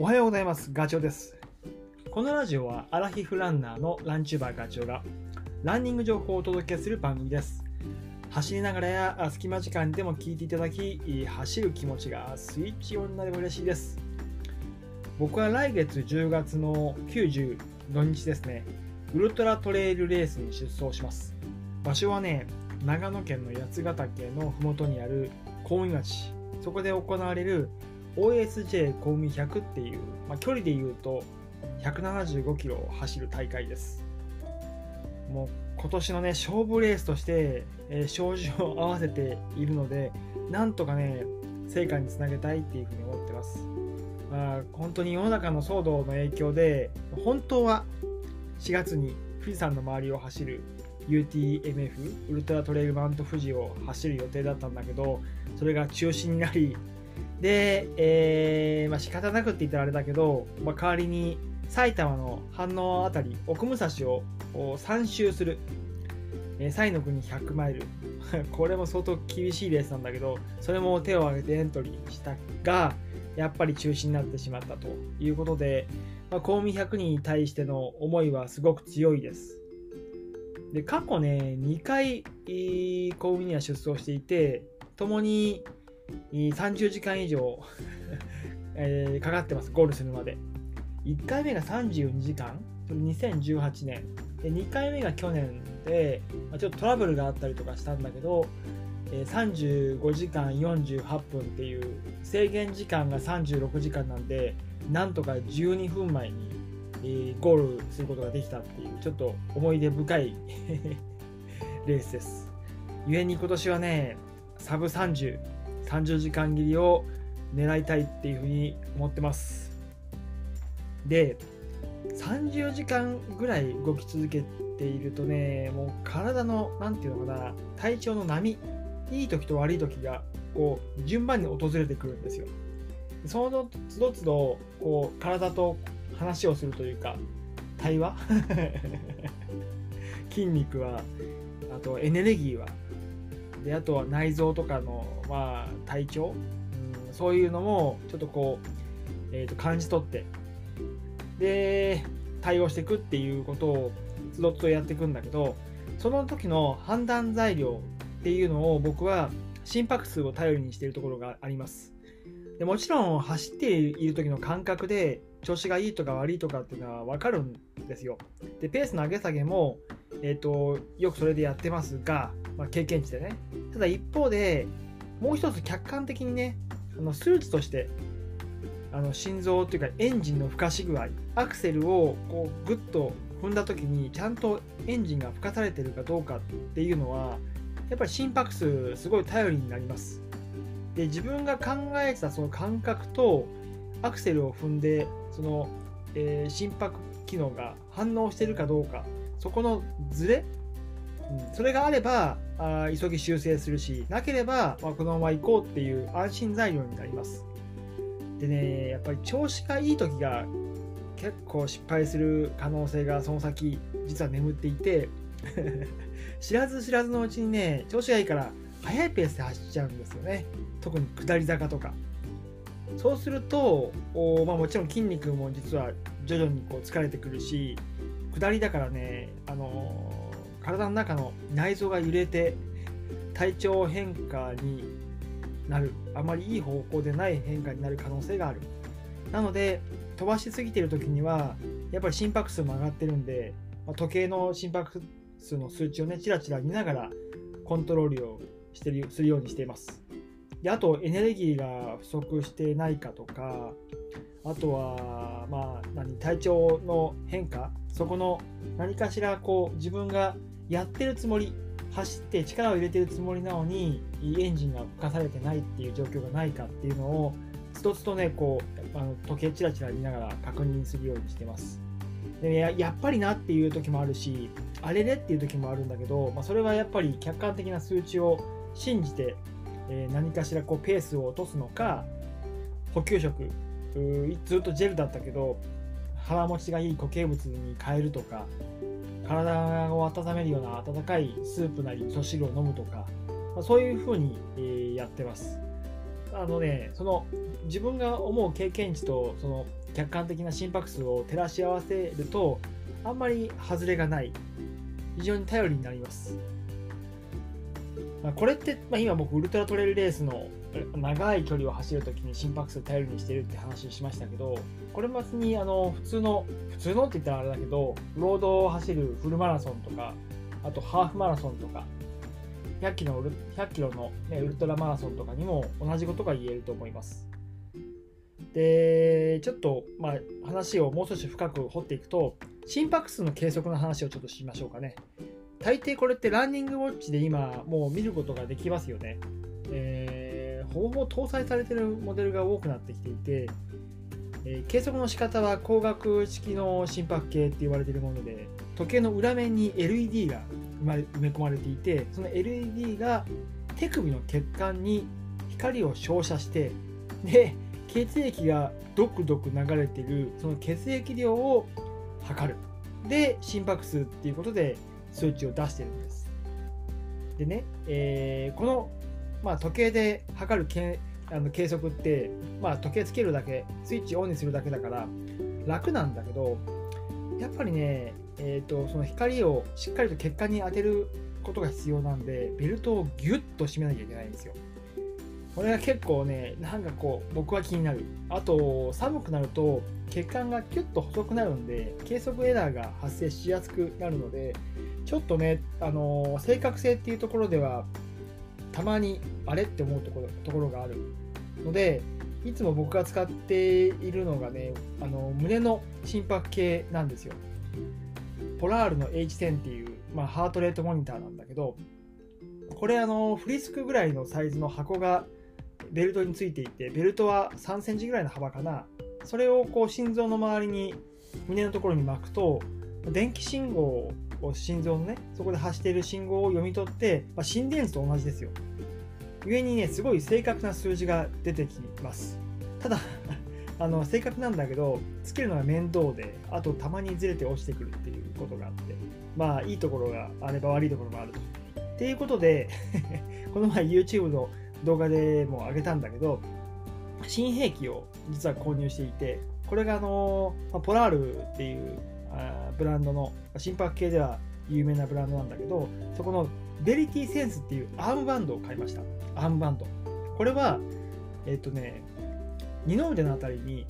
おはようございます。ガチョウです。このラジオはアラヒフランナーのランチューバーガチョウがランニング情報をお届けする番組です。走りながらや隙間時間でも聞いていただき走る気持ちがスイッチオンになれば嬉しいです。僕は来月10月の90土日ですね。ウルトラトレイルレースに出走します。場所はね長野県の八ヶ岳の麓にある小海町。そこで行われる OSJ 小海100っていう、まあ、距離で言うと175キロを走る大会です。もう今年のね勝負レースとして、えー、照準を合わせているのでなんとかね成果につなげたいっていうふうに思ってます、まあ、本当に世の中の騒動の影響で本当は4月に富士山の周りを走る UTMF ウルトラトレイルマウント富士を走る予定だったんだけどそれが中止になりで、えーまあ、仕方なくって言ったらあれだけど、まあ、代わりに埼玉の飯能あたり奥武蔵を3周する、えー、西の国100マイル。これも相当厳しいレースなんだけどそれも手を挙げてエントリーしたがやっぱり中止になってしまったと。いうことで、まあ、公務100人に対しての思いはすごく強いです。で過去ね2回公務には出走していて共に30時間以上 えー、かかってます、ゴールするまで。1回目が32時間、それ2018年。で2回目が去年で、まあ、ちょっとトラブルがあったりとかしたんだけど、えー、35時間48分っていう制限時間が36時間なんで、なんとか12分前に、えー、ゴールすることができたっていう、ちょっと思い出深い レースです。故に今年はね、サブ30、30時間切りを狙いたいっていうふうに思ってます。で30時間ぐらい動き続けているとねもう体の何て言うのかな体調の波いい時と悪い時がこう順番に訪れてくるんですよ。その都度都度こう体と話をするというか対話？筋肉はあとエネルギーはであとは内臓とかの、まあ、体調、うん、そういうのもちょっとこう、えー、と感じ取ってで対応していくっていうことをつどつどやっていくんだけどその時の判断材料っていうのを僕は心拍数を頼りにしているところがあります。でもちろん走っている時の感覚で調子がいいとか悪いとかっていうのは分かるんですよ。でペースの上げ下げも、えーとよくそれでやってますがまあ、経験値でね。ただ一方でもう一つ客観的にねあの数値としてあの心臓というかエンジンのふかし具合アクセルをこうグッと踏んだ時にちゃんとエンジンがふかされてるかどうかっていうのはやっぱり心拍数すごい頼りになります。で自分が考えてたその感覚とアクセルを踏んでその、えー、心拍機能が反応してるかどうか。そこのズレ？うん、それがあればあ急ぎ修正するしなければ、まあ、このまま行こうっていう安心材料になります。でねやっぱり調子がいい時が結構失敗する可能性がその先実は眠っていて 知らず知らずのうちにね調子がいいから速いペースで走っちゃうんですよね。特に下り坂とか。そうするとお、まあ、もちろん筋肉も実は徐々にこう疲れてくるし下りだからねあの体の中の内臓が揺れて体調変化になる。あまりいい方向でない変化になる可能性がある。なので飛ばしすぎてる時にはやっぱり心拍数も上がってるんでま時計の心拍数の数値をねチラチラ見ながらコントロールをしてるするようにしています。であとエネルギーが不足してないかとかあとはまあ何体調の変化そこの何かしらこう自分がやってるつもり走って力を入れてるつもりなのにエンジンが吹かされてないっていう状況がないかっていうのをつとつとねこうあの時計チラチラ見ながら確認するようにしてます。でややっぱりなっていう時もあるしあれれっていう時もあるんだけど、まあ、それはやっぱり客観的な数値を信じて、えー、何かしらこうペースを落とすのか補給食ずっとジェルだったけど腹持ちがいい固形物に変えるとか体を温めるような温かいスープなり味噌汁を飲むとか、まあ、そういうふうに、えー、やってます。あのね、その自分が思う経験値とその客観的な心拍数を照らし合わせるとあんまり外れがない非常に頼りになりますまあ、これって、まあ、今僕ウルトラトレイルレースの長い距離を走るときに心拍数頼りにしてるって話しましたけどこれ別にあの普通の普通のって言ったらあれだけどロードを走るフルマラソンとかあとハーフマラソンとか100キロの100キロの、ね、ウルトラマラソンとかにも同じことが言えると思いますでちょっと、まあ、話をもう少し深く掘っていくと心拍数の計測の話をちょっとしましょうかね大抵これってランニングウォッチで今もう見ることができますよね。えー、ほぼ搭載されてるモデルが多くなってきていて、えー、計測の仕方は光学式の心拍計って言われているもので時計の裏面に LED が埋め込まれていてその LED が手首の血管に光を照射してで血液がドクドク流れているその血液量を測るで心拍数っていうことで数値を出してるんです。でね、えー、この、まあ、時計で測るけあの計測って、まあ、時計つけるだけスイッチオンにするだけだから楽なんだけどやっぱりね、えーと、その光をしっかりと血管に当てることが必要なんでベルトをギュッと締めなきゃいけないんですよ。これが結構ね、なんかこう、僕は気になる。あと、寒くなると血管がキュッと細くなるんで、計測エラーが発生しやすくなるので、ちょっとね、あの正確性っていうところでは、たまにあれって思うところところがあるので、いつも僕が使っているのがね、あの胸の心拍計なんですよ。ポラールの H10 っていう、まあ、ハートレートモニターなんだけど、これあのフリスクぐらいのサイズの箱がベルトについていて、ベルトは3センチぐらいの幅かな。それをこう心臓の周りに胸のところに巻くと、電気信号心臓のねそこで発している信号を読み取って、まあ、心電図と同じですよ。故にねすごい正確な数字が出てきます。ただ あの正確なんだけどつけるのが面倒であとたまにずれて落ちてくるっていうことがあってまあいいところがあれば悪いところもあると。っていうことで この前 YouTube の動画でも上げたんだけど新兵器を実は購入していてこれがあのポラールっていうブランドの心拍計では有名なブランドなんだけどそこのベリティセンスっていうアームバンドを買いました。アームバンド。これはえっ、とね二の腕のあたりに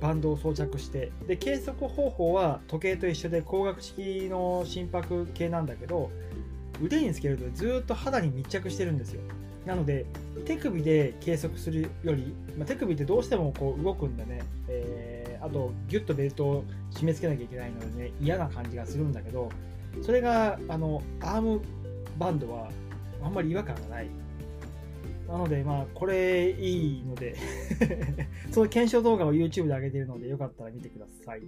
バンドを装着してで計測方法は時計と一緒で光学式の心拍計なんだけど腕につけるとずっと肌に密着してるんですよ。なので手首で計測するより、まあ、手首ってどうしてもこう動くんでね、えーあとギュッとベルトを締め付けなきゃいけないのでね嫌な感じがするんだけどそれがあのアームバンドはあんまり違和感がない。なのでまあこれいいので その検証動画を YouTube で上げているのでよかったら見てください。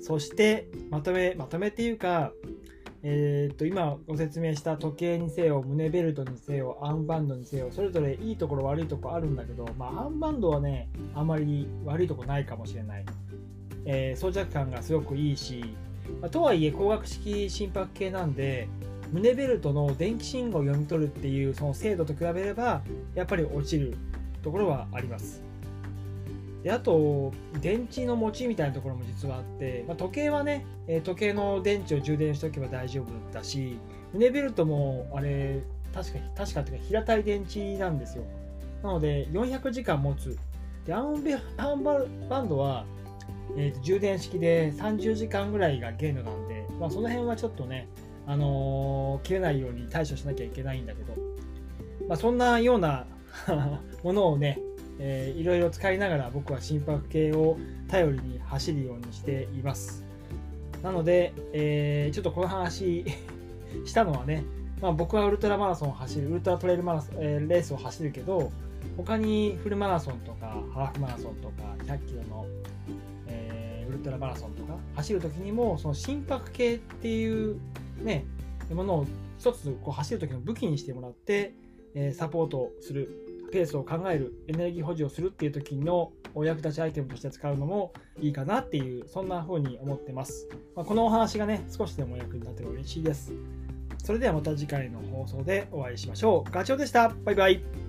そしてまとめまとめっていうかえー、と今ご説明した時計にせよ胸ベルトにせよアームバンドにせよそれぞれいいところ悪いところあるんだけど、まあ、アームバンドはねあまり悪いとこないかもしれない、えー、装着感がすごくいいし、まあ、とはいえ光学式心拍計なんで胸ベルトの電気信号を読み取るっていうその精度と比べればやっぱり落ちるところはあります。であと電池の持ちみたいなところも実はあって、まあ、時計はね時計の電池を充電しておけば大丈夫だし胸ベルトもあれ確か確かっていうか平たい電池なんですよ。なので400時間持つ。でアームアームバンドは、えーと、充電式で30時間ぐらいが限度なんで、まあ、その辺はちょっとね、あのー、切れないように対処しなきゃいけないんだけど、まあ、そんなような ものをねえー、いろいろ使いながら僕は心拍計を頼りに走るようにしています。なので、えー、ちょっとこの話 したのはね、まあ、僕はウルトラマラソンを走る、ウルトラトレイルマラソン、えー、レースを走るけど、他にフルマラソンとか、ハーフマラソンとか、100キロの、えー、ウルトラマラソンとか走るときにも、その心拍計っていうね、ものを一つこう走るときの武器にしてもらって、えー、サポートするペースを考えるエネルギー補充をするっていう時のお役立ちアイテムとして使うのもいいかなっていうそんな風に思ってます、まあ、このお話がね少しでも役に立てば嬉しいです。それではまた次回の放送でお会いしましょう。ガチョウでした。バイバイ。